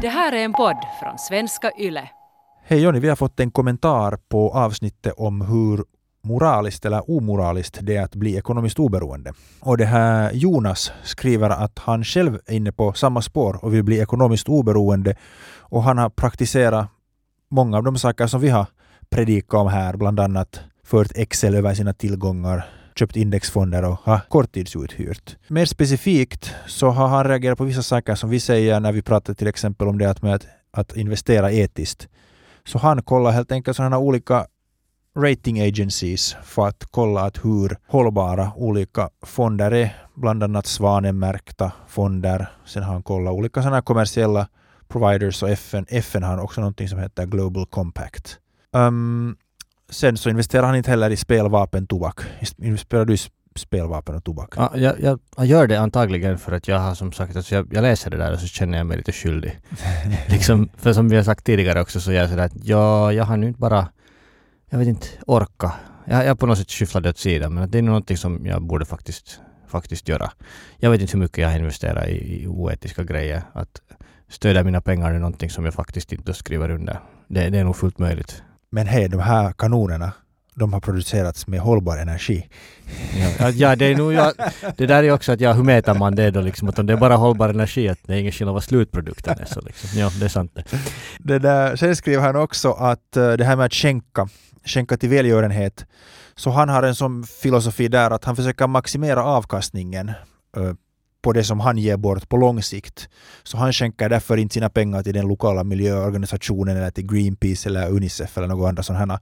Det här är en podd från svenska YLE. Hej Jonny, vi har fått en kommentar på avsnittet om hur moraliskt eller omoraliskt det är att bli ekonomiskt oberoende. Och det här Jonas skriver att han själv är inne på samma spår och vill bli ekonomiskt oberoende och han har praktiserat många av de saker som vi har predikat om här, bland annat fört Excel över sina tillgångar, köpt indexfonder och har korttidsuthyrt. Mer specifikt så har han reagerat på vissa saker som vi säger när vi pratar till exempel om det att med att, att investera etiskt. Så han kollar helt enkelt sådana olika rating agencies för att kolla att hur hållbara olika fonder är, bland annat svanenmärkta fonder. Sen har han kollat olika sådana kommersiella providers och FN. FN har också någonting som heter Global Compact. Um, sen så investerar han inte heller i spelvapen, tobak. Investerar du i spelvapen och tobak? Ja, jag, jag, jag, gör det antagligen för att jag har som sagt, alltså jag, jag läser det där och så känner jag mig lite skyldig. liksom, för som vi har sagt tidigare också så är jag sådär att ja, jag har nu inte bara, jag vet inte, orka. Jag, jag på något sätt skyfflat åt sidan men det är någonting som jag borde faktiskt, faktiskt göra. Jag vet inte hur mycket jag investerar i, i oetiska grejer. Att stödja mina pengar är någonting som jag faktiskt inte skriver under. Det, det är nog fullt möjligt. Men hej, de här kanonerna, de har producerats med hållbar energi. Ja, ja det är nog jag, det där är också att ja, hur mäter man det då liksom? Att om det är bara hållbar energi, att det är ingen skillnad vad slutprodukten är. Så liksom. Ja, det är sant det. det där, sen skriver han också att uh, det här med att skänka, skänka till välgörenhet, så han har en sån filosofi där att han försöker maximera avkastningen uh, på det som han ger bort på lång sikt. Så han skänker därför inte sina pengar till den lokala miljöorganisationen eller till Greenpeace eller Unicef eller något annat sådana.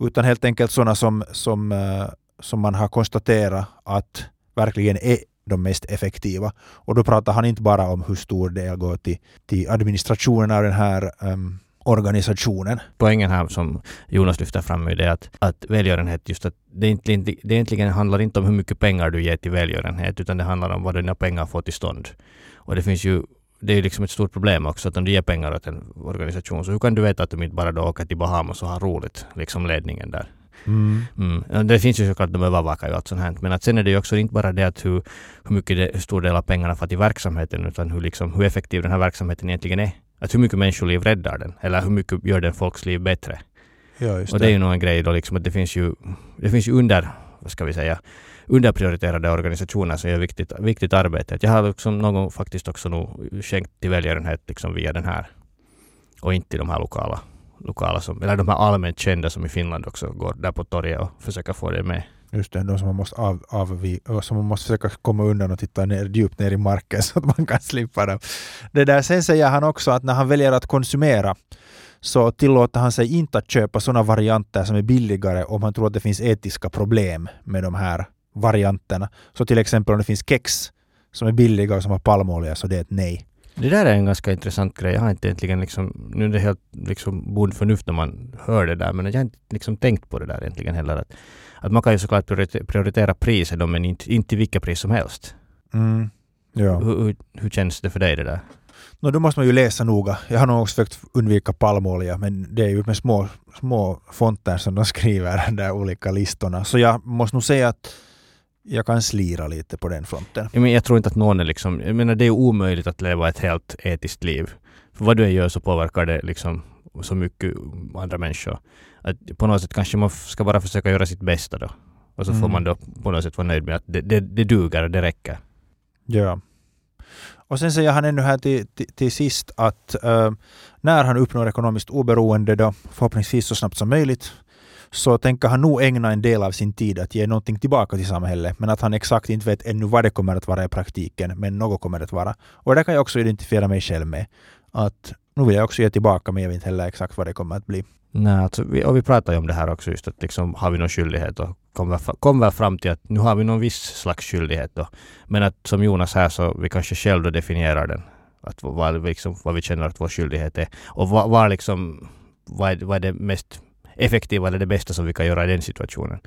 Utan helt enkelt sådana som, som, eh, som man har konstaterat att verkligen är de mest effektiva. Och då pratar han inte bara om hur stor del går till, till administrationen av den här um, organisationen. Poängen här som Jonas lyfter fram är det att, att välgörenhet, just att det, egentligen handlar inte om hur mycket pengar du ger till välgörenhet, utan det handlar om vad dina pengar får till stånd. Och det finns ju det är liksom ett stort problem också att om du ger pengar åt en organisation så hur kan du veta att de inte bara då åker till Bahamas och har roligt, liksom ledningen där. Mm. Mm. Det finns ju såklart, de övervakar ju allt sånt här. Men att sen är det ju också inte bara det att hur, hur mycket det, hur stor del av pengarna får till verksamheten utan hur, liksom, hur effektiv den här verksamheten egentligen är. Att hur mycket människoliv räddar den? Eller hur mycket gör den folks liv bättre? Ja, just och det. det är ju nog en grej då liksom att det finns ju, det finns ju under, vad ska vi säga, underprioriterade organisationer som gör viktigt, viktigt arbete. Jag har liksom någon faktiskt också nog skänkt till välgörenhet liksom via den här och inte till de här lokala, lokala som, eller de här allmänt kända som i Finland också går där på torget och försöker få det med. Just det, de som man måste, av, av, som man måste försöka komma undan och titta ner, djupt ner i marken så att man kan slippa dem. Det där, sen säger han också att när han väljer att konsumera så tillåter han sig inte att köpa sådana varianter som är billigare om han tror att det finns etiska problem med de här varianterna. Så till exempel om det finns kex som är billiga och som har palmolja så det är ett nej. Det där är en ganska intressant grej. Jag har inte egentligen liksom, nu är det helt liksom bondförnuft när man hör det där, men jag har inte liksom tänkt på det där egentligen heller. Att, att man kan ju såklart prioritera priset då, men inte, inte vilka pris som helst. Mm. Ja. Hur, hur, hur, känns det för dig det där? No, då måste man ju läsa noga. Jag har nog också försökt undvika palmolja, men det är ju med små, små fonter som de skriver, de olika listorna. Så jag måste nog säga att jag kan slira lite på den fronten. Jag, men jag tror inte att någon är liksom, jag menar det är omöjligt att leva ett helt etiskt liv. För vad du än gör så påverkar det liksom så mycket andra människor. Att på något sätt kanske man ska bara försöka göra sitt bästa då. Och så mm. får man då på något sätt vara nöjd med att det, det, det duger och det räcker. Ja. Och sen säger han ännu här till, till, till sist att uh, när han uppnår ekonomiskt oberoende då, förhoppningsvis så snabbt som möjligt, så tänker han nog ägna en del av sin tid att ge någonting tillbaka till samhället, men att han exakt inte vet ännu vad det kommer att vara i praktiken, men något kommer det att vara. Och det kan jag också identifiera mig själv med. Att nu vill jag också ge tillbaka, men jag vet inte heller exakt vad det kommer att bli. Nej, alltså, vi, och vi pratar ju om det här också, just att liksom, har vi någon skyldighet och kommer kom väl fram till att nu har vi någon viss slags skyldighet då. Men att som Jonas här så vi kanske själva definierar den. Att vad, liksom, vad vi känner att vår skyldighet är. Och vad, vad, liksom, vad, är, vad är det mest effektiva eller det bästa som vi kan göra i den situationen.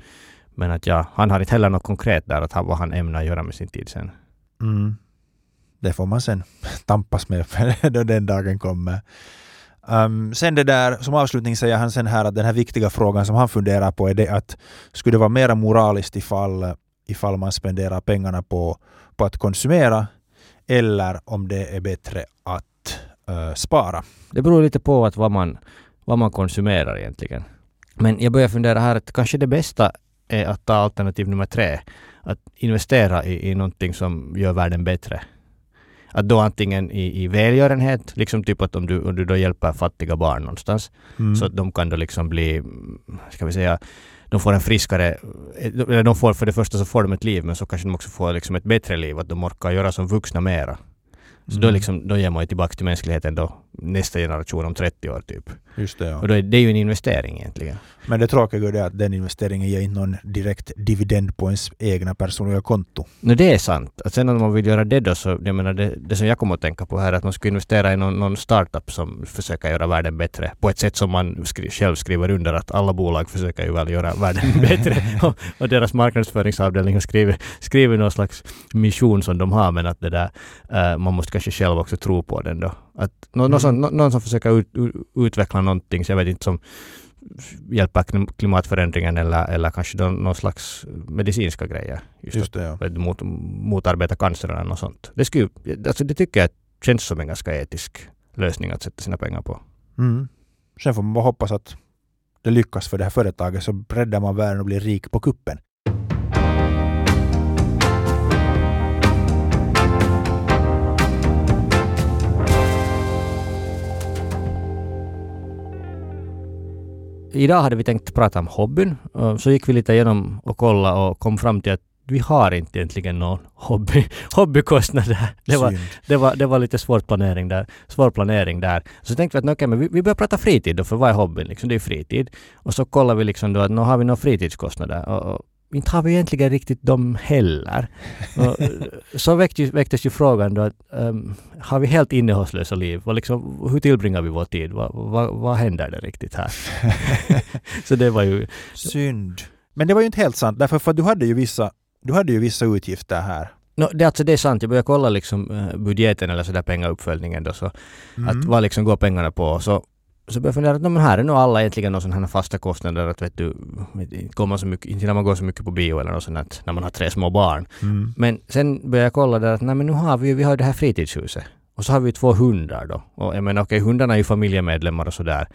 Men att ja, han har inte heller något konkret där, att vad han ämnar göra med sin tid sen. Mm. Det får man sen tampas med då den dagen kommer. Um, sen det där, som avslutning säger han sen här att den här viktiga frågan som han funderar på är det att skulle det vara mer moraliskt ifall, ifall man spenderar pengarna på, på att konsumera eller om det är bättre att uh, spara. Det beror lite på att vad, man, vad man konsumerar egentligen. Men jag börjar fundera här att kanske det bästa är att ta alternativ nummer tre. Att investera i, i någonting som gör världen bättre. Att då antingen i, i välgörenhet, liksom typ att om du, om du då hjälper fattiga barn någonstans, Mm. så att de kan då liksom bli, ska vi säga, de får en friskare, de får för det första så får de ett liv men så kanske de också får liksom ett bättre liv, att de orkar göra som vuxna mera. Så då, Mm. liksom, då ger man ju tillbaka till mänskligheten då nästa generation om 30 år typ. Just det, ja. Och då är, det är ju en investering egentligen. Men det tråkiga är att den investeringen ger inte någon direkt dividend på ens egna personliga konto. No, det är sant. Att sen om man vill göra det då så, jag menar det, det som jag kommer att tänka på här är att man skulle investera i någon, någon startup som försöker göra världen bättre på ett sätt som man skri, själv skriver under att alla bolag försöker ju väl göra världen bättre. och, och deras marknadsföringsavdelning har skrivit, skrivit någon slags mission som de har men att det där, eh, man måste kanske själv också tro på den då. Att nå, Mm. någon, som, nå, någon som försöker ut, utveckla någonting, så jag vet inte, som hjälper klim- klimatförändringen eller, eller kanske då någon slags medicinska grejer. Just Just det, ja. att mot, motarbeta cancer eller något sånt. Det, skulle, alltså det tycker jag känns som en ganska etisk lösning att sätta sina pengar på. Mm. Sen får man bara hoppas att det lyckas för det här företaget så räddar man världen och blir rik på kuppen. Idag hade vi tänkt prata om hobbyn. Så gick vi lite igenom och kollade och kom fram till att vi har inte egentligen någon hobby, hobbykostnader. Det var, det var, det var lite svår planering där. Svår planering där. Så tänkte vi att okej, men vi, vi börjar prata fritid då, för vad är hobbyn? Liksom, det är fritid. Och så kollar vi liksom då att har vi några fritidskostnader. Och, och inte har vi egentligen riktigt dem heller. Och, så väcktes, väcktes ju frågan då att um, har vi helt innehållslösa liv? Vad liksom, hur tillbringar vi vår tid? Vad, vad, vad händer det riktigt här? så det var ju... Synd. Men det var ju inte helt sant, därför för du hade ju vissa, du hade ju vissa utgifter här. No, det, alltså, det är sant, jag började kolla liksom, eh, budgeten eller sådär pengauppföljningen då, så Mm. att vad liksom går pengarna på. Så, så började jag fundera att no, men här är nog alla egentligen någon sådana här fasta kostnader att vet du, man så mycket, inte när man går så mycket på bio eller något sånt att, när man har tre små barn. Mm. Men sen började jag kolla där att nej men nu har vi ju, vi har ju det här fritidshuset. Och så har vi två hundar då. Och jag menar okej, hundarna är ju familjemedlemmar och sådär.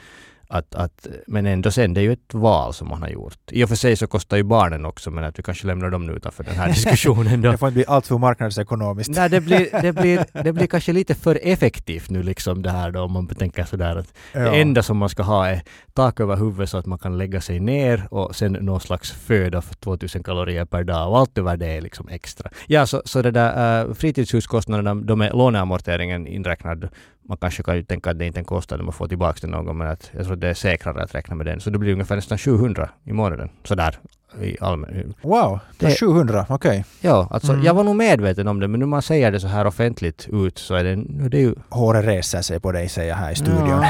Att, att, men ändå sen, det är ju ett val som man har gjort. I och för sig så kostar ju barnen också, men att vi kanske lämnar dem nu utanför den här diskussionen då. Det får inte bli allt för marknadsekonomiskt. Nej, det blir, det, blir, det blir kanske lite för effektivt nu liksom det här då om man tänker sådär att Ja. det enda som man ska ha är tak över huvudet så att man kan lägga sig ner och sen någon slags föda för 2000 kalorier per dag och allt över det är liksom extra. Ja, så, så det där uh, fritidshuskostnaderna, de är låneamorteringen inräknad. Man kanske kan ju tänka att det inte är en kostnad man får tillbaka den någon men att jag tror det är säkrare att räkna med den. Så det blir ungefär nästan 700 i månaden. Sådär i allmän, Wow, det är Det- 700, okej. Ja, alltså Mm. jag var nog medveten om det, men nu man säger det så här offentligt ut så är det, nu är det ju... Håret reser sig på dig säger jag här i studion. Ja.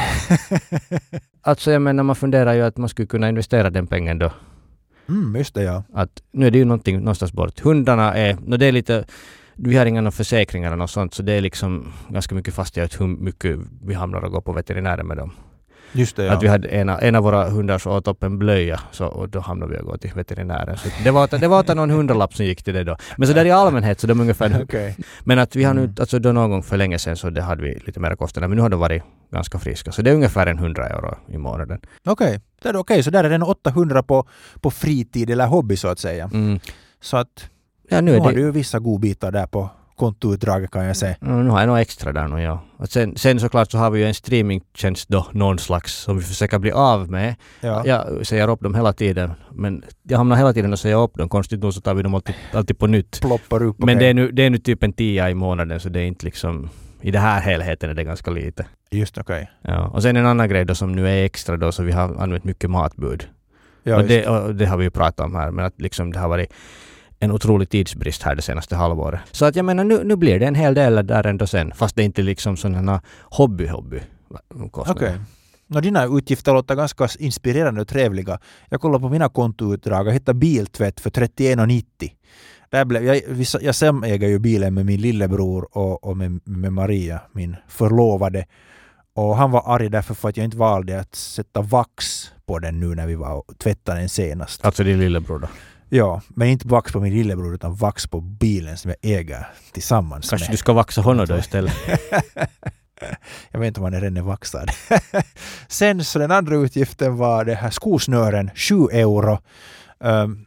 alltså jag menar, man funderar ju att man skulle kunna investera den pengen då. Mm, just det ja. Att nu är det ju någonting någonstans bort. Hundarna är, no, det är lite... Vi har inga försäkringar eller något sånt, så det är liksom ganska mycket fastighet hur mycket vi hamnar och går på veterinären med dem. Just det ja. Att vi hade en, en av våra hundar så åt upp en blöja så, och då hamnade vi och gå till veterinären. Så det var, det var någon hundralapp som gick till det då. Men så där i allmänhet så de är ungefär Okej. Men att vi har nu, Mm. alltså då någon gång för länge sedan så det hade vi lite mer kostnader, men nu har de varit ganska friska. Så det är ungefär en 100 euro i månaden. Okej, det är okej. Så där är det en 800 på, på fritid eller hobby så att säga. Mm. Så att Ja, nu nu har det... du ju vissa godbitar där på kontoutdraget kan jag säga. Mm, nu har jag nog extra där nu, ja. Och sen, sen såklart så har vi ju en streamingtjänst då, någon slags, som vi försöker bli av med. Ja. Jag säger upp dem hela tiden, men jag hamnar hela tiden och säger upp dem. Konstigt nog så tar vi dem alltid, alltid på nytt. Ploppar upp. Men det är, nu, det är nu typ en tia i månaden, så det är inte liksom... I den här helheten är det ganska lite. Just okej. Ja. Och sen en annan grej då som nu är extra då, så vi har använt mycket matbud. Ja, och, det, och det har vi ju pratat om här, men att liksom det har varit en otrolig tidsbrist här det senaste halvåret. Så att jag menar nu, nu blir det en hel del där ändå sen, fast det är inte liksom sådana hobby-hobby. Okej. No, dina utgifter låter ganska inspirerande och trevliga. Jag kollar på mina kontoutdrag och hittade biltvätt för 31,90. Där blev, jag, jag samäger ju bilen med min lillebror och, och med, med Maria, min förlovade. Och han var arg därför för att jag inte valde att sätta vax på den nu när vi var och tvättade den senast. Alltså din lillebror då? Ja, men inte vax på min lillebror utan vax på bilen som jag äger tillsammans Kanske med. du ska vaxa honom då istället? Jag vet inte om han är redan vaxad. Sen så den andra utgiften var det här skosnören, 7 euro. Um,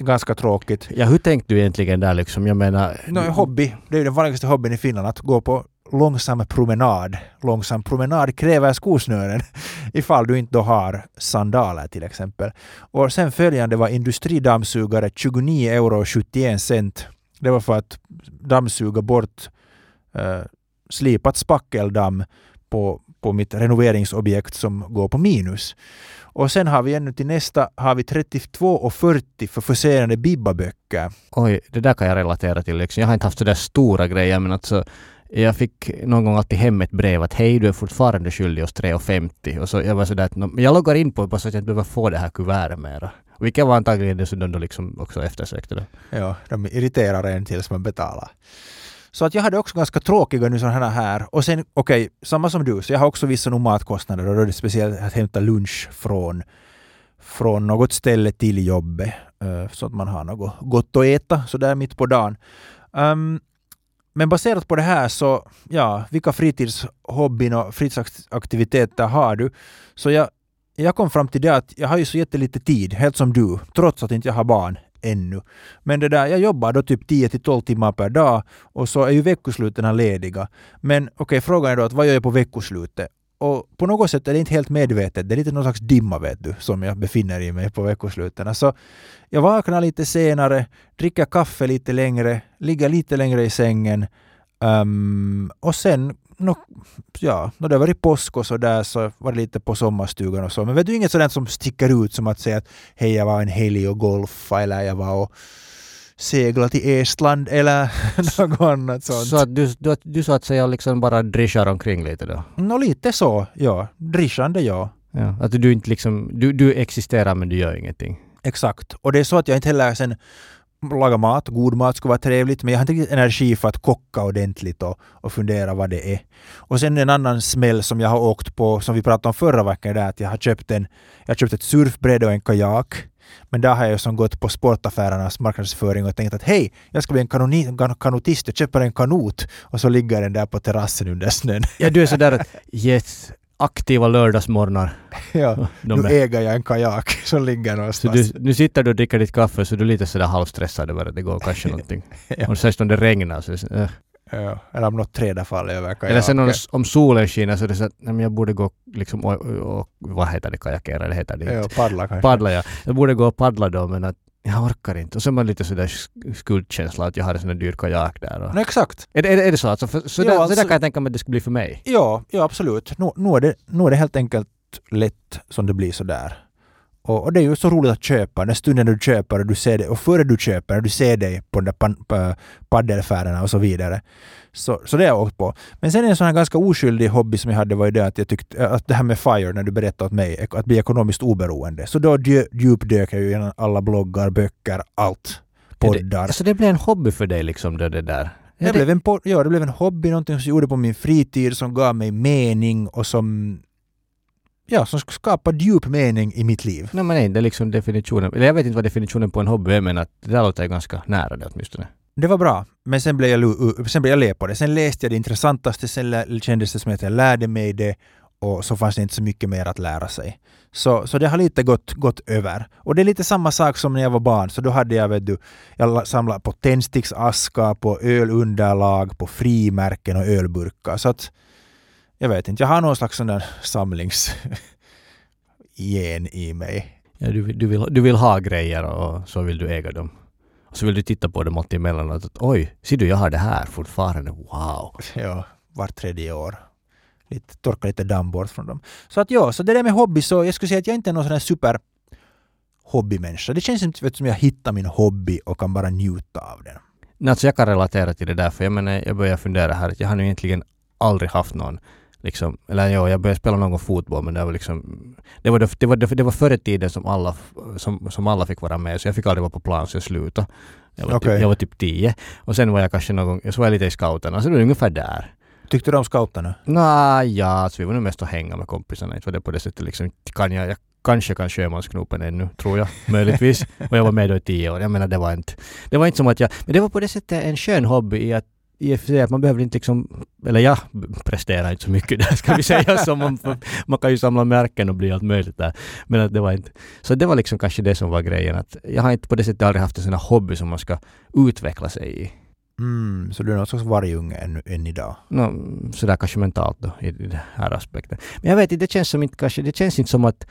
ganska tråkigt. Ja, hur tänkte du egentligen där liksom? Jag menar... No, hobby, det är ju den vanligaste hobbyn i Finland, att gå på långsam promenad. Långsam promenad kräver skosnören ifall du inte då har sandaler till exempel. Och sen följande var industridammsugare 29 euro 71 cent. Det var för att dammsuga bort eh, slipat spackeldamm på, på mitt renoveringsobjekt som går på minus. Och sen har vi ännu till nästa har vi 32,40 för försenade bibbaböcker. Oj, det där kan jag relatera till. Liksom. Jag har inte haft sådär stora grejer men alltså jag fick någon gång alltid hem ett brev att hej, du är fortfarande skyldig oss 3,50 och så jag var sådär att jag loggar in på det bara så att jag inte behöver få det här kuvertet mera. Vilket var antagligen det som de då liksom också eftersökte. Då. Ja, de irriterar en tills man betalar. Så att jag hade också ganska tråkiga nu sådana här. Och sen, okej, okay, samma som du, så jag har också vissa matkostnader och då är det speciellt att hämta lunch från, från något ställe till jobbet. Eh, så att man har något gott att äta så där mitt på dagen. Um, men baserat på det här så, ja, vilka fritidshobbyn och fritidsaktiviteter har du? Så jag, jag kom fram till det att jag har ju så jättelite tid, helt som du, trots att inte jag har barn ännu. Men det där, jag jobbar då typ 10 till 12 timmar per dag och så är ju veckosluten lediga. Men okej, okay, frågan är då att vad gör jag på veckoslutet? Och på något sätt är det inte helt medvetet. Det är lite någon slags dimma vet du, som jag befinner i mig på veckosluten. Så jag vaknar lite senare, dricker kaffe lite längre, ligger lite längre i sängen um, och sen no, ja, när det har varit påsk och så där så var det lite på sommarstugan och så. Men vet du inget sådant som sticker ut som att säga att hej jag var en helg och golfa eller jag var och segla till Estland eller något annat sånt. Så att du, du, du så att säga liksom bara drischar omkring lite då? Nå lite så, ja. Drischande ja. ja. Att du inte liksom, du, du existerar men du gör ingenting? Exakt. Och det är så att jag inte heller sen laga mat, god mat skulle vara trevligt, men jag har inte riktigt energi för att kocka ordentligt och, och fundera vad det är. Och sen en annan smäll som jag har åkt på, som vi pratade om förra veckan, är att jag har köpt, en, jag har köpt ett surfbräde och en kajak. Men där har jag som gått på sportaffärernas marknadsföring och tänkt att hej, jag ska bli en kanoni, kanotist, jag köper en kanot och så ligger den där på terrassen under snön. Ja, du är sådär att yes, aktiva lördagsmorgnar. ja, nu äger jag en kajak som ligger någonstans. Så du, nu sitter du och dricker ditt kaffe så du är lite sådär halvstressad över att det går kanske någonting. ja. Och särskilt om det regnar så äh. Ja, eller om något träd faller över kajaken. Eller sen om, om solen skiner så är det så att nej, jag borde gå liksom och, och, och vad heter det, kajakera eller heter det inte? Ja, paddla kanske. Paddla ja. Jag borde gå och paddla då men att jag orkar inte. Och så är man lite sådär skuldkänsla att jag har en sån där dyr kajak där. Och... No, exakt. Är, är, är det så? Alltså, för, så, där, alltså, så där kan jag tänka mig att det skulle bli för mig. Ja, ja absolut. Nu, nu, är det, nu är det helt enkelt lätt som det blir sådär. Och, och det är ju så roligt att köpa. Den stunden du köper och du ser det och före du köper, när du ser dig på de där pan, paddelaffärerna och så vidare. Så, så det har jag åkt på. Men sen en sån här ganska oskyldig hobby som jag hade var ju det att jag tyckte att det här med FIRE, när du berättade åt mig, att bli ekonomiskt oberoende. Så då djupdök jag ju genom alla bloggar, böcker, allt. Poddar. Det, så det blev en hobby för dig liksom då det där? Ja, det, blev en, ja, det blev en hobby, någonting som jag gjorde på min fritid som gav mig mening och som ja, som skapar djup mening i mitt liv. Nej men nej, det är liksom definitionen, eller jag vet inte vad definitionen på en hobby är men att det där låter ganska nära det åtminstone. Det var bra, men sen blev jag, sen blev jag le på det. Sen läste jag det intressantaste, sen kändes det som att jag lärde mig det och så fanns det inte så mycket mer att lära sig. Så, så det har lite gått, gått över. Och det är lite samma sak som när jag var barn, så då hade jag, vet du, jag samlade på tändsticksaskar, på ölunderlag, på frimärken och ölburkar. Så att jag vet inte, jag har någon slags sån där samlingsgen i mig. Ja, du, du, vill, du vill ha grejer och så vill du äga dem. Och så vill du titta på dem alltid emellanåt. Att, Oj, ser du jag har det här fortfarande. Wow! Ja, vart tredje år. Lite, torka lite damm bort från dem. Så att ja, så det där med hobby så jag skulle säga att jag inte är någon sån här super hobbymänniska. Det känns inte som jag hittar min hobby och kan bara njuta av den. Alltså jag kan relatera till det där för jag menar, jag börjar fundera här att jag har nu egentligen aldrig haft någon liksom, eller ja, jag började spela någon fotboll men det var liksom, det var, det var, det var före tiden som alla, som, som alla fick vara med så jag fick aldrig vara på plan så jag slutade. Jag var, okay. typ, jag var typ tio och sen var jag kanske någon gång, så var jag lite i scouterna så det var ungefär där. Tyckte du om scouterna? Nej, ja, alltså vi var nog mest att hänga med kompisarna. Inte var det på det sättet liksom. Kan jag, jag kanske kan sjömansknopen ännu, tror jag. Möjligtvis. och jag var med då i tio år. Jag menar, det var inte... Det var inte som att jag... Men det var på det sättet en skön hobby i att i och för sig att man behöver inte liksom, eller jag presterar inte så mycket där ska vi säga som man, man kan ju samla märken och bli allt möjligt där. Men att det var inte, så det var liksom kanske det som var grejen att jag har inte på det sättet aldrig haft en sån här hobby som man ska utveckla sig i. Mm, så du är någon slags vargunge än, än idag? No, sådär kanske mentalt då i, i den här aspekten. Men jag vet inte, det känns som inte kanske, det känns inte som att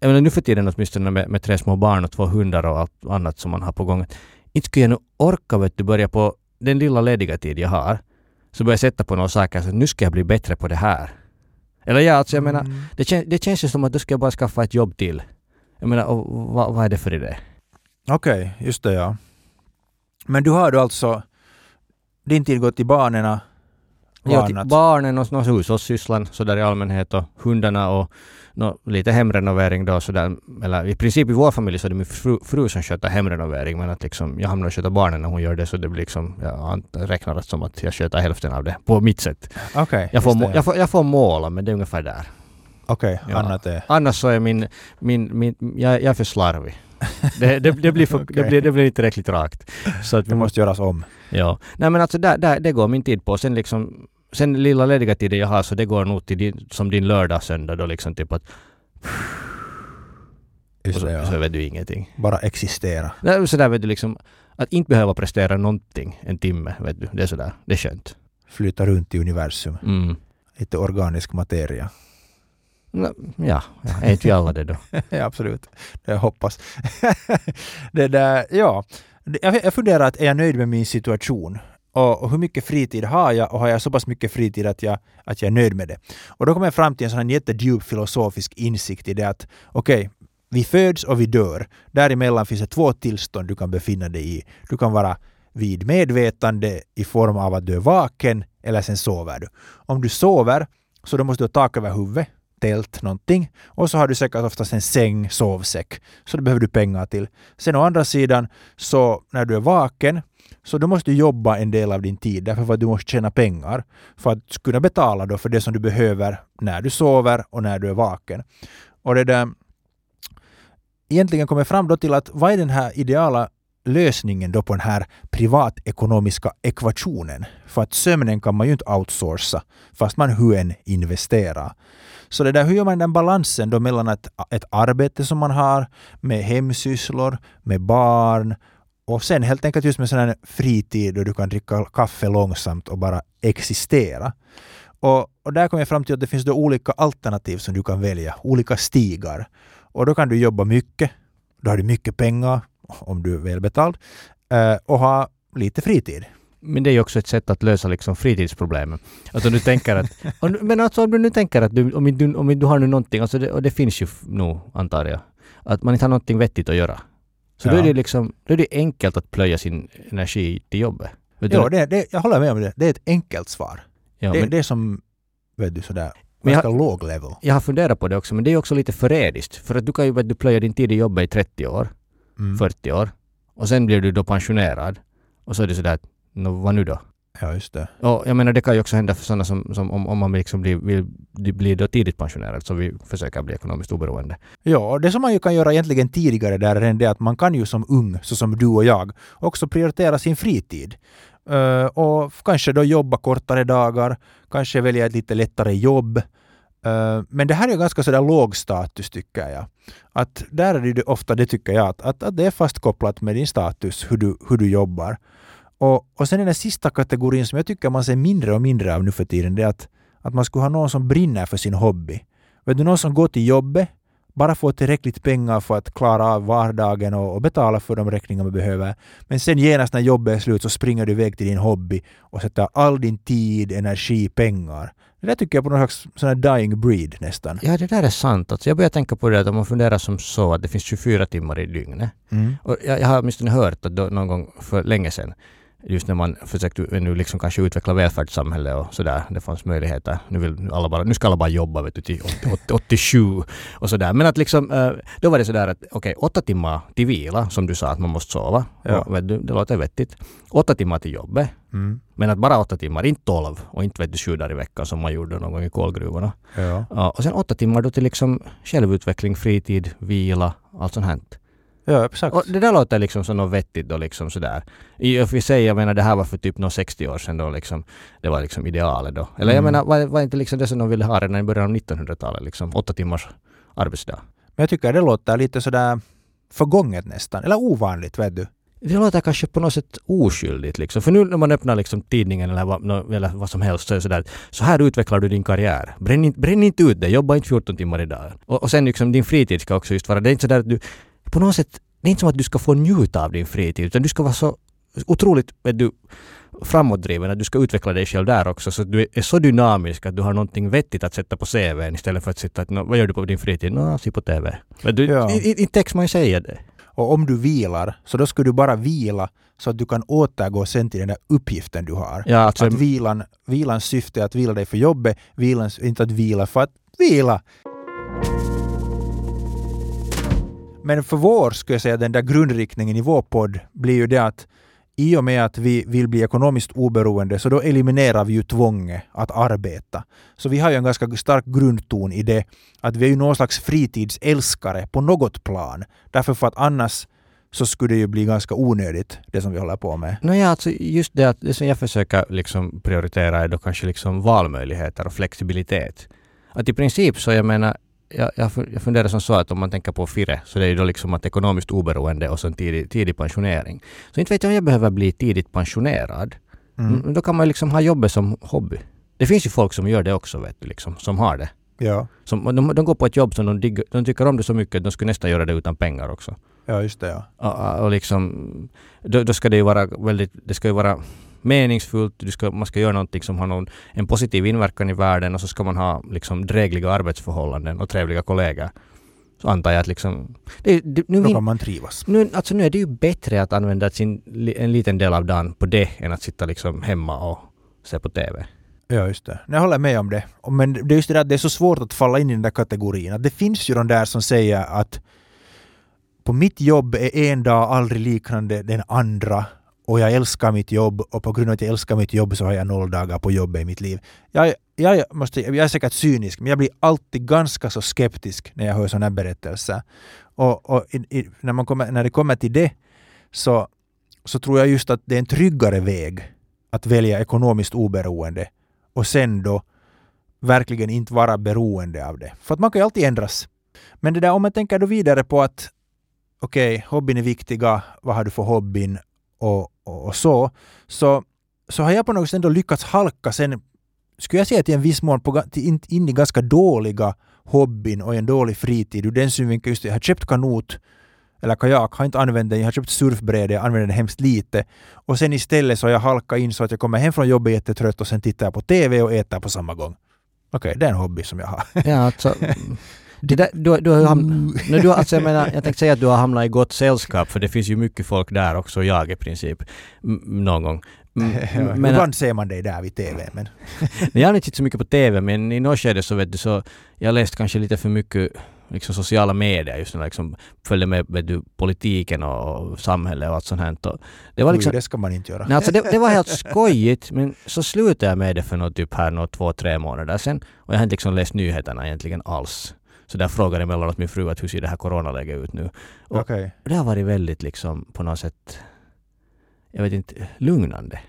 jag menar nu för tiden åtminstone med, med tre små barn och två hundar och allt annat som man har på gång. Inte skulle jag nu orka vet du börja på den lilla lediga tid jag har så börjar jag sätta på några saker så att nu ska jag bli bättre på det här. Eller ja, alltså jag menar, Mm. det, kän, det känns ju som att då ska jag bara skaffa ett jobb till. Jag menar, och, vad, vad är det för idé? Okej, just det ja. Men du har du alltså din tid gått till barnen Ja, till barnen och någon hushållssysslan sådär i allmänhet och hundarna och nå, lite hemrenovering då sådär. Eller i princip i vår familj så är det min fru, fru som sköter hemrenovering men att liksom jag hamnar och sköter barnen när hon gör det så det blir liksom, jag räknar det som att jag sköter hälften av det på mitt sätt. Okej, Jag får, det, ja. jag får, jag får måla men det är ungefär där. Okej, Ja. annat är... Annars så är min, min, min jag, jag är för slarvig. Det, det, det, blir för, det, Okej. blir, det blir inte tillräckligt rakt. Så att vi Det måste göras om. Ja. Nej men alltså där, där, det går min tid på. Sen liksom, sen lilla lediga tiden jag har så det går nog till din, som din lördag, söndag då liksom typ att... Just så, det, så ja. vet du ingenting. Bara existera. Nej, så där vet du liksom, att inte behöva prestera någonting en timme, vet du. Det är sådär, det är skönt. Flyta runt i universum. Mm. Lite organisk materia. Nå, Ja, ja, är inte vi alla det då? ja, absolut. Jag hoppas. det där, ja. Jag, jag funderar att är jag nöjd med min situation? Och, och hur mycket fritid har jag? Och har jag så pass mycket fritid att jag, att jag är nöjd med det? Och då kommer jag fram till en sån här jättedjup filosofisk insikt i det att okej, vi föds och vi dör. Däremellan finns det två tillstånd du kan befinna dig i. Du kan vara vid medvetande i form av att du är vaken eller sen sover du. Om du sover så då måste du ha tak över huvudet, tält, någonting. Och så har du säkert oftast en säng, sovsäck. Så det behöver du pengar till. Sen å andra sidan, så när du är vaken, så då måste du jobba en del av din tid därför att du måste tjäna pengar för att kunna betala då för det som du behöver när du sover och när du är vaken. Och det där egentligen kommer fram då till att vad är den här ideala lösningen då på den här privatekonomiska ekvationen? För att sömnen kan man ju inte outsourca fast man hur än investerar. Så det där, hur gör man den balansen då mellan ett, ett arbete som man har med hemsysslor, med barn och sen helt enkelt just med sån här fritid då du kan dricka kaffe långsamt och bara existera. Och, och där kom jag fram till att det finns då olika alternativ som du kan välja, olika stigar. Och då kan du jobba mycket, då har du mycket pengar om du är välbetald eh, och ha lite fritid. Men det är ju också ett sätt att lösa liksom fritidsproblemen. Alltså du tänker att... Men alltså om du nu tänker att du, om du, om du har nu någonting, alltså det, och det finns ju nog antar jag, att man inte har någonting vettigt att göra. Så då Ja. är det liksom, då är det enkelt att plöja sin energi till jobbet. Vet? Ja, det, det, jag håller med om det. Det är ett enkelt svar. ja, det, men det är som, vet du, sådär Men jag- ganska låg level. jag har funderat på det också, men det är också lite förrädiskt. För att du kan ju du, plöja din tid i jobbet i 30 år, Mm. 40 år, och sen blir du då pensionerad. Och så är det sådär, att, nå, vad nu då? Ja, just det. Och jag menar det kan ju också hända för sådana som, som om, om man liksom blir, vill bli då tidigt pensionerad, så vi försöker bli ekonomiskt oberoende. Ja, och det som man ju kan göra egentligen tidigare där är det att man kan ju som ung, så som du och jag, också prioritera sin fritid. Eh, och kanske då jobba kortare dagar, kanske välja ett lite lättare jobb. Eh, men det här är ju ganska sådär låg status tycker jag. Att där är det ofta det tycker jag, att, att, att det är fastkopplat med din status, hur du, hur du jobbar. Och, och sen den sista kategorin som jag tycker man ser mindre och mindre av nu för tiden, det är att, att man skulle ha någon som brinner för sin hobby. Vet du, någon som går till jobbet, bara får tillräckligt pengar för att klara av vardagen och, och betala för de räkningar man behöver. Men sen genast när jobbet är slut så springer du iväg till din hobby och sätter all din tid, energi, pengar. Det där tycker jag på något slags sån här dying breed nästan. Ja, det där är sant. Alltså, jag börjar tänka på det att om man funderar som så att det finns 24 timmar i dygnet. Mm. Och jag, jag har åtminstone hört att då, någon gång för länge sedan, just när man försökte nu liksom kanske utveckla välfärdssamhälle och sådär, det fanns möjligheter. Nu, vill alla bara, nu ska alla bara jobba vet du, till 80, 80, 87 och sådär. Men att liksom, eh, då var det sådär att okej, åtta timmar till vila, som du sa att man måste sova. Ja. Och, vet du, det låter vettigt. Åtta timmar till jobbet. Mm. Men att bara åtta timmar, inte tolv och inte vet du sju dagar i veckan som man gjorde någon gång i kolgruvorna. Ja. Ja, och sen åtta timmar då till liksom självutveckling, fritid, vila, allt sånt här. Ja, exakt. Och det där låter liksom som något vettigt då liksom sådär. I och för sig, jag menar det här var för typ någon 60 år sedan då liksom. Det var liksom idealet då. Eller jag Mm. menar, var, var inte liksom det som de ville ha redan i början av 1900-talet liksom? Åtta timmars arbetsdag. Men jag tycker det låter lite sådär förgånget nästan, eller ovanligt, vet du. Det låter kanske på något sätt oskyldigt liksom. För nu när man öppnar liksom tidningen eller vad, eller vad som helst så är det sådär så här utvecklar du din karriär. Bränn, inte- bränn inte ut det, jobba inte 14 timmar i dagen. Och, och sen liksom din fritid ska också just vara, det är inte sådär att du på något sätt, det är inte som att du ska få njuta av din fritid utan du ska vara så otroligt vet du, framåtdriven att du ska utveckla dig själv där också så att du är så dynamisk att du har någonting vettigt att sätta på CVn istället för att sitta att "Nå, vad gör du på din fritid? Nå, se på TV. Men du, Ja. i, i, text man säga det. Och om du vilar, så då ska du bara vila så att du kan återgå sen till den där uppgiften du har. Ja, alltså, Att vilan, vilans syfte är att vila dig för jobbet, vilans, inte att vila för att vila. Men för vår, skulle jag säga, den där grundriktningen i vår podd blir ju det att i och med att vi vill bli ekonomiskt oberoende så då eliminerar vi ju tvånget att arbeta. Så vi har ju en ganska stark grundton i det att vi är ju någon slags fritidsälskare på något plan. Därför för att annars så skulle det ju bli ganska onödigt det som vi håller på med. Nåja, alltså just det att det som jag försöker liksom prioritera är då kanske liksom valmöjligheter och flexibilitet. Att i princip så jag menar, jag, jag fun- jag funderar som så att om man tänker på FIRE så det är ju då liksom att ekonomiskt oberoende och sen tidig, tidig pensionering. Så inte vet jag om jag behöver bli tidigt pensionerad. Mm. Mm. Då kan man liksom ha jobbet som hobby. Det finns ju folk som gör det också vet du, liksom, som har det. Ja. Som, de, de går på ett jobb som de, de tycker om det så mycket att de skulle nästan göra det utan pengar också. ja, just det. Ja. Och, och liksom, då, då ska det ju vara väldigt, det ska ju vara meningsfullt, du ska, man ska göra någonting som har någon, en positiv inverkan i världen och så ska man ha liksom drägliga arbetsförhållanden och trevliga kollegor. Så antar jag att liksom... Det, det, nu, Då kan man trivas. nu, alltså nu är det ju bättre att använda sin, en liten del av dagen på det än att sitta liksom hemma och se på TV. Ja, just det. Jag håller med om det. Men det är just det där att det är så svårt att falla in i den där kategorin. Att det finns ju de där som säger att på mitt jobb är en dag aldrig liknande den andra och jag älskar mitt jobb och på grund av att jag älskar mitt jobb så har jag noll dagar på jobbet i mitt liv. Jag, jag, måste, jag är säkert cynisk men jag blir alltid ganska så skeptisk när jag hör sådana här berättelser. Och, och i, i, när, man kommer, när det kommer till det så, så tror jag just att det är en tryggare väg att välja ekonomiskt oberoende och sen då verkligen inte vara beroende av det. För att man kan ju alltid ändras. Men det där om man tänker då vidare på att okej, okay, hobbyn är viktiga, vad har du för hobbyn och, och, och så, så, så har jag på något sätt ändå lyckats halka sen, skulle jag säga till en viss mån, på, in, in i ganska dåliga hobbyn och en dålig fritid. Ur den synvinkeln, just jag har köpt kanot eller kajak, har inte använt den, jag har köpt surfbräde, jag använder den hemskt lite. Och sen istället så har jag halkat in så att jag kommer hem från jobbet jättetrött och sen tittar jag på TV och äter på samma gång. Okej, det är en hobby som jag har. Ja, alltså... Det där, du, du har ju hamnat... No, du alltså jag menar, jag tänkte säga att du har hamnat i gott sällskap för det finns ju mycket folk där också, jag i princip. M- någon gång. M- men, Ibland ser man dig där vid TV, men jag har inte sett så mycket på TV men i något skede så vet du så, jag läste kanske lite för mycket liksom sociala medier just när liksom följde med vet du, politiken och samhället och allt sånt här. Det var liksom, oj, det ska man inte göra. Nej, alltså det, det var helt skojigt men så slutade jag med det för något typ här något två, tre månader sedan och jag har inte liksom läst nyheterna egentligen alls. Så där frågade jag emellanåt min fru att hur ser det här coronaläget ut nu? och-. Och det har varit väldigt liksom på något sätt, jag vet inte, lugnande.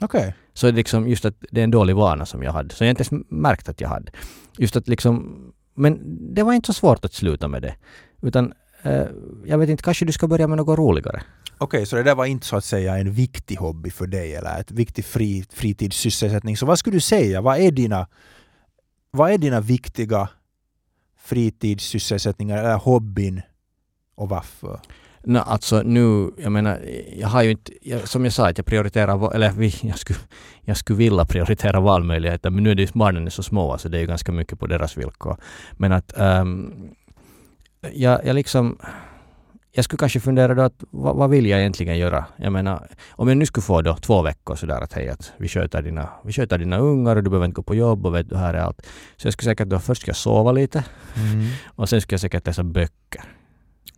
Okej. Så liksom just att det är en dålig vana som jag hade, så jag inte ens märkt att jag hade. Just att liksom, men det var inte så svårt att sluta med det. Utan eh, jag vet inte, kanske du ska börja med något roligare. Okej, så det där var inte så att säga en viktig hobby för dig eller ett viktig fri, fritidssysselsättning. Så vad skulle du säga? Vad är dina, vad är dina viktiga fritidssysselsättningar eller hobbyn och varför? No, alltså nu, jag menar, jag har ju inte, jag, som jag sa, att jag prioriterar, eller jag skulle, jag skulle vilja prioritera valmöjligheter, men nu är det ju barnen är så små, så det är ju ganska mycket på deras villkor. Men att um, jag, jag liksom, jag skulle kanske fundera då att vad, vad vill jag egentligen göra? Jag menar, om jag nu skulle få då två veckor sådär att hej, att vi sköter dina, vi sköter dina ungar och du behöver inte gå på jobb och vet du, här är allt. Så jag skulle säkert då först ska jag sova lite och sen ska jag säkert läsa böcker.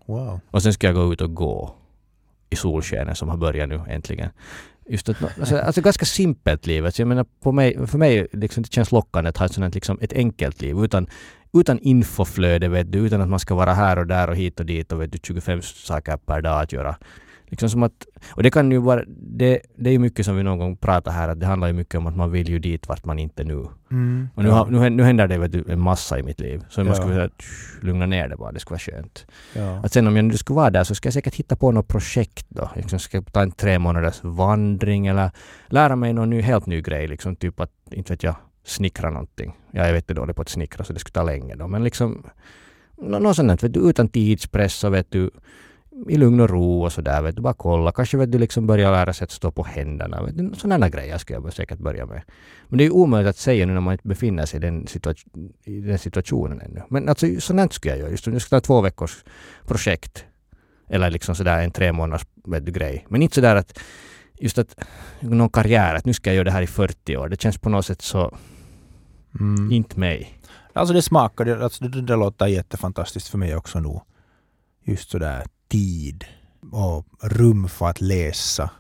Wow. Och sen ska jag gå ut och gå i solskenet som har börjat nu äntligen. Just att, alltså, alltså ganska simpelt liv. Alltså, jag menar, på mig, för mig liksom, det känns lockande att ha ett, sånt liksom, ett enkelt liv utan utan infoflöde, vet du, utan att man ska vara här och där och hit och dit och vet du, 25 saker per dag att göra. Liksom som att, och det kan ju vara, det, det är ju mycket som vi någon gång pratar här, att det handlar ju mycket om att man vill ju dit vart man inte nu. Mm. Och nu, ja. nu, nu händer det vet du, en massa i mitt liv. Så man Ja. skulle säga att "Tsch, lugna ner det bara, det skulle vara skönt. ja. Att sen om jag nu skulle vara där så ska jag säkert hitta på något projekt då. Liksom ska jag ta en tre månaders vandring eller lära mig någon ny, helt ny grej. Liksom typ att, inte vet jag, snickra någonting. Jag är jättedålig på att snickra så det skulle ta länge då. Men liksom nå- något sånt vet du, utan tidspress och vet du i lugn och ro och sådär. Vet du, bara kolla. Kanske vet du liksom börja lära sig att stå på händerna. Vet du, sådana grejer ska jag säkert börja med. Men det är ju omöjligt att säga nu när man inte befinner sig i den, situa- i den situationen ännu. Men alltså sådant skulle jag göra. Just, jag ska ta två veckors projekt. Eller liksom sådär en tre månaders vet du, grej. Men inte sådär att just att någon karriär, att nu ska jag göra det här i 40 år. Det känns på något sätt så Mm. inte mig. Alltså det smakar, det, alltså det, det låter jättefantastiskt för mig också nu. Just sådär tid och rum för att läsa.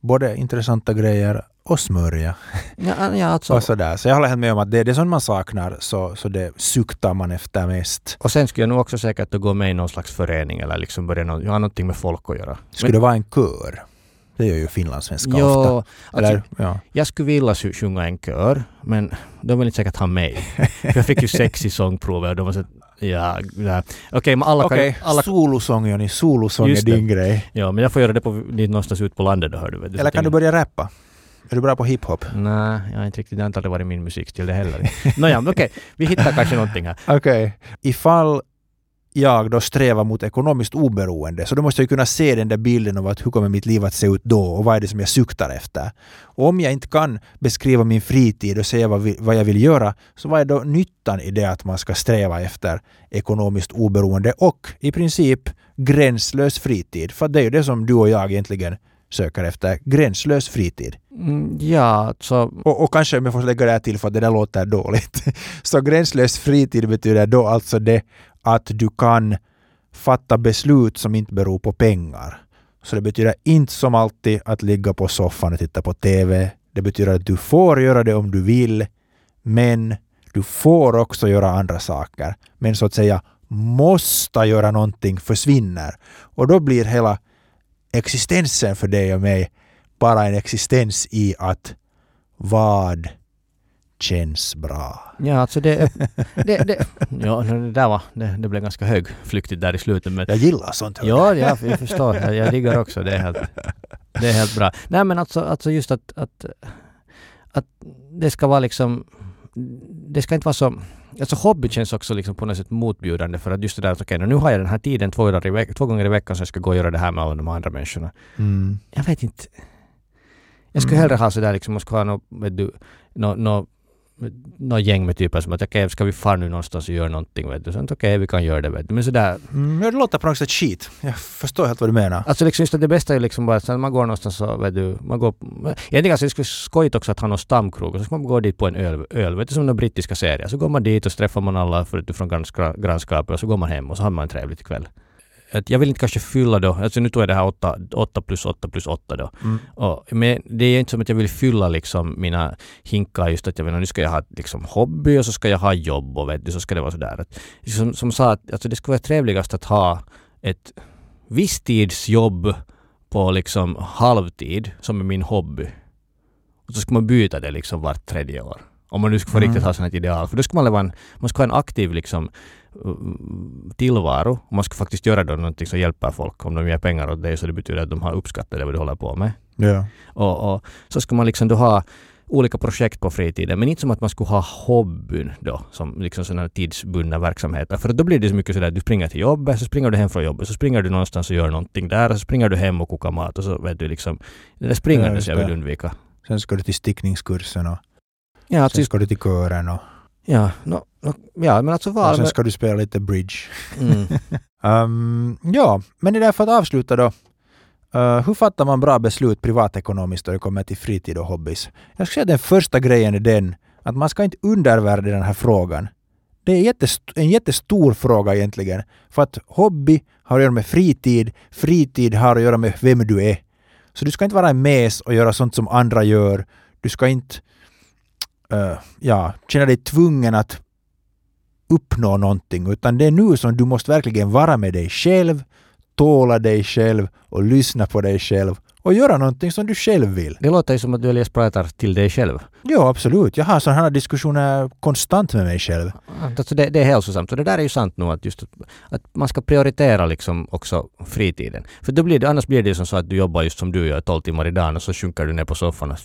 Både intressanta grejer och smörja. Ja, ja alltså. Och sådär. Så jag håller helt med om att det är det som man saknar så, så det suktar man efter mest. Och sen skulle jag nog också säkert att gå med i någon slags förening eller liksom börja någon, jag har någonting med folk att göra. Skulle det vara en kör? Det gör ju finlandssvenska ofta. Jo, alltså, Eller, ja. jag skulle vilja sj- sjunga en kör, men de vill inte säkert ha mig. Jag fick ju sex i sångprovet och de var så att, ja, ja. okej, men alla Okej, kan... Alla, solosång Joni. Solosång är din grej. ja, men jag får göra det på, någonstans ut på landet då, hör du. Eller kan du börja rappa? Är du bra på hiphop? Nej, jag har inte riktigt, det har inte varit min musikstil det heller. Nåja, okej, vi hittar kanske någonting här. Okej. Ifall jag då strävar mot ekonomiskt oberoende så då måste jag ju kunna se den där bilden av att hur kommer mitt liv att se ut då och vad är det som jag suktar efter. Och om jag inte kan beskriva min fritid och säga vad, vi, vad jag vill göra så vad är då nyttan i det att man ska sträva efter ekonomiskt oberoende och i princip gränslös fritid? För det är ju det som du och jag egentligen söker efter, gränslös fritid. Mm, ja, alltså... Och, och kanske om jag får lägga det här till för att det där låter dåligt. Så gränslös fritid betyder då alltså det att du kan fatta beslut som inte beror på pengar. Så det betyder inte som alltid att ligga på soffan och titta på TV. Det betyder att du får göra det om du vill, men du får också göra andra saker. Men så att säga måste göra någonting försvinner. Och då blir hela existensen för dig och mig bara en existens i att vad känns bra. Ja, alltså det... det, det ja, det där var... Det, det blev ganska högflyktigt där i slutet, men... Jag gillar sånt. Ja, ja, jag förstår. Jag, jag diggar också. Det är helt, det är helt bra. Nej, men alltså, alltså just att, att, att det ska vara liksom... Det ska inte vara så... Alltså hobby känns också liksom på något sätt motbjudande för att just det där att okej, nu har jag den här tiden två, dagar i veck, två gånger i veckan så jag ska gå och göra det här med alla de andra människorna. Mm. Jag vet inte. Jag skulle Mm. hellre ha sådär liksom, man ska ha något, vet du, nå, nå, nå gäng med typer som att okej, ska vi fara nu någonstans och göra någonting vet du. Så att, okej, vi kan göra det vet du. Men sådär, Mm, det låter på något sätt skit. Jag förstår helt vad du menar. Alltså liksom just det bästa är liksom bara att man går någonstans så vet du, man går... Egentligen alltså det skulle skojigt också att ha någon stamkrog och så ska man gå dit på en öl, öl vet du som de brittiska serier. Så går man dit och så träffar man alla för, från grannskapet och så går man hem och så har man en trevlig kväll. Att jag vill inte kanske fylla då, alltså nu tog jag det här 8, 8 plus 8 plus 8 då. Mm. Och, men det är inte som att jag vill fylla liksom mina hinkar just att jag vill, nu ska jag ha liksom hobby och så ska jag ha jobb och vet du, så ska det vara sådär. Att, som, som sa, att alltså det skulle vara trevligast att ha ett visstidsjobb på liksom halvtid som är min hobby. Och så ska man byta det liksom vart tredje år. Om man nu ska få Mm. riktigt ha sånt ideal. För då ska man leva en, man ska ha en aktiv liksom tillvaro. Man ska faktiskt göra då någonting som hjälper folk. Om de ger pengar åt dig så det betyder att de har uppskattat det vad du håller på med. Ja. Och, och så ska man liksom då ha olika projekt på fritiden, men inte som att man skulle ha hobbyn då, som liksom sådana tidsbundna verksamheter. För då blir det så mycket sådär, du springer till jobbet, så springer du hem från jobbet, så springer du någonstans och gör någonting där, och så springer du hem och kokar mat och så vet du liksom, det där Ja, springandet just jag vill undvika. Sen ska du till stickningskursen och Ja, sen ska du till kören och, ja, no, no, ja, men alltså och val... sen ska du spela lite bridge. Mm. Um, ja, men det där för att avsluta då. Uh, hur fattar man bra beslut privatekonomiskt då det kommer till fritid och hobbys? Jag skulle säga att den första grejen är den att man ska inte undervärdera den här frågan. Det är jättest- en jättestor fråga egentligen. För att hobby har att göra med fritid, fritid har att göra med vem du är. Så du ska inte vara en mes och göra sånt som andra gör. Du ska inte uh, ja, känna dig tvungen att uppnå någonting, utan det är nu som du måste verkligen vara med dig själv, tåla dig själv och lyssna på dig själv och göra någonting som du själv vill. Det låter ju som att du Elias pratar till dig själv. Ja, absolut. Jag har sådana här diskussioner konstant med mig själv. Alltså det, det är hälsosamt och det där är ju sant nog att just att, att man ska prioritera liksom också fritiden. För då blir det, annars blir det ju som så att du jobbar just som du gör 12 timmar i dagen och så sjunker du ner på soffan och,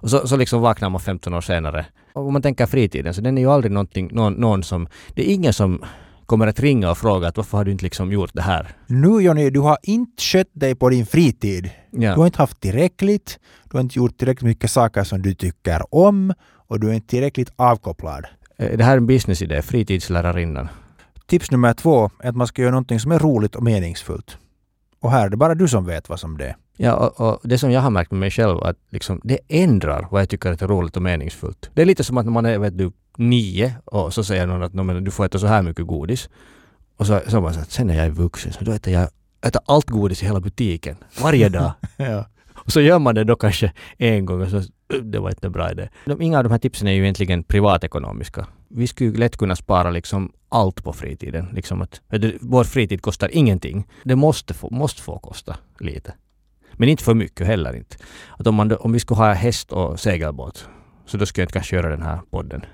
och så, så liksom vaknar man 15 år senare. Och om man tänker fritiden så den är ju aldrig någonting, någon, någon som, det är ingen som kommer att ringa och fråga att varför har du inte liksom gjort det här? Nu Jonny, du har inte skött dig på din fritid. Ja. Du har inte haft tillräckligt, du har inte gjort tillräckligt mycket saker som du tycker om och du är inte tillräckligt avkopplad. Eh, Det här är en businessidé, fritidslärarinnan. Tips nummer två är att man ska göra någonting som är roligt och meningsfullt. Och här är det bara du som vet vad som det är. Ja, och, och det som jag har märkt med mig själv att liksom, det ändrar vad jag tycker är roligt och meningsfullt. Det är lite som att när man är vet du, nio och så säger någon att "Nå, men du får äta så här mycket godis. Och så, så man så att sen när jag är vuxen så då äter jag äter allt godis i hela butiken. Varje dag. Ja. Och så gör man det då kanske en gång och så det var inte en bra idé. De, inga av de här tipsen är ju egentligen privatekonomiska. Vi skulle lätt kunna spara liksom allt på fritiden. Liksom att, du, vår fritid kostar ingenting. Det måste få, måste få kosta lite. Men inte för mycket heller inte. Att om, man, om vi skulle ha häst och segelbåt så då skulle jag inte kanske göra den här podden.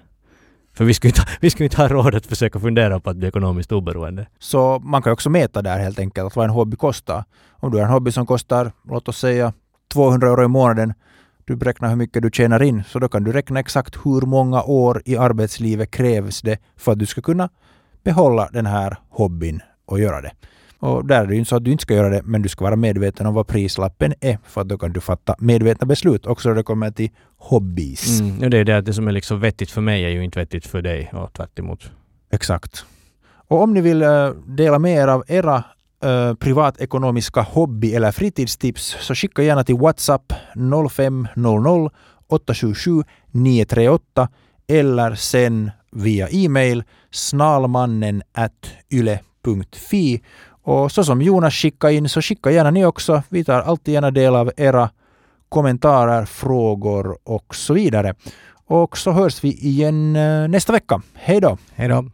För vi skulle inte, vi skulle inte ha råd att försöka fundera på att bli ekonomiskt oberoende. Så man kan också mäta där helt enkelt vad en hobby kostar. Om du har en hobby som kostar, låt oss säga 200 euro i månaden, du beräknar hur mycket du tjänar in, så då kan du räkna exakt hur många år i arbetslivet krävs det för att du ska kunna behålla den här hobbyn och göra det. Och där är det ju inte så att du inte ska göra det, men du ska vara medveten om vad prislappen är, för att då kan du fatta medvetna beslut också när det kommer till hobbies. Mm. Och det är det att det som är liksom vettigt för mig är ju inte vettigt för dig och tvärt emot. Exakt. Och om ni vill eh, dela med er av era eh, privatekonomiska hobby eller fritidstips så skicka gärna till WhatsApp 0500 877 938 eller sen via e-mail snalmannen at yle.fi. Och så som Jonas skickade in så skicka gärna ni också. Vi tar alltid gärna del av era kommentarer, frågor och så vidare. Och så hörs vi igen eh, nästa vecka. Hej då! Hej då!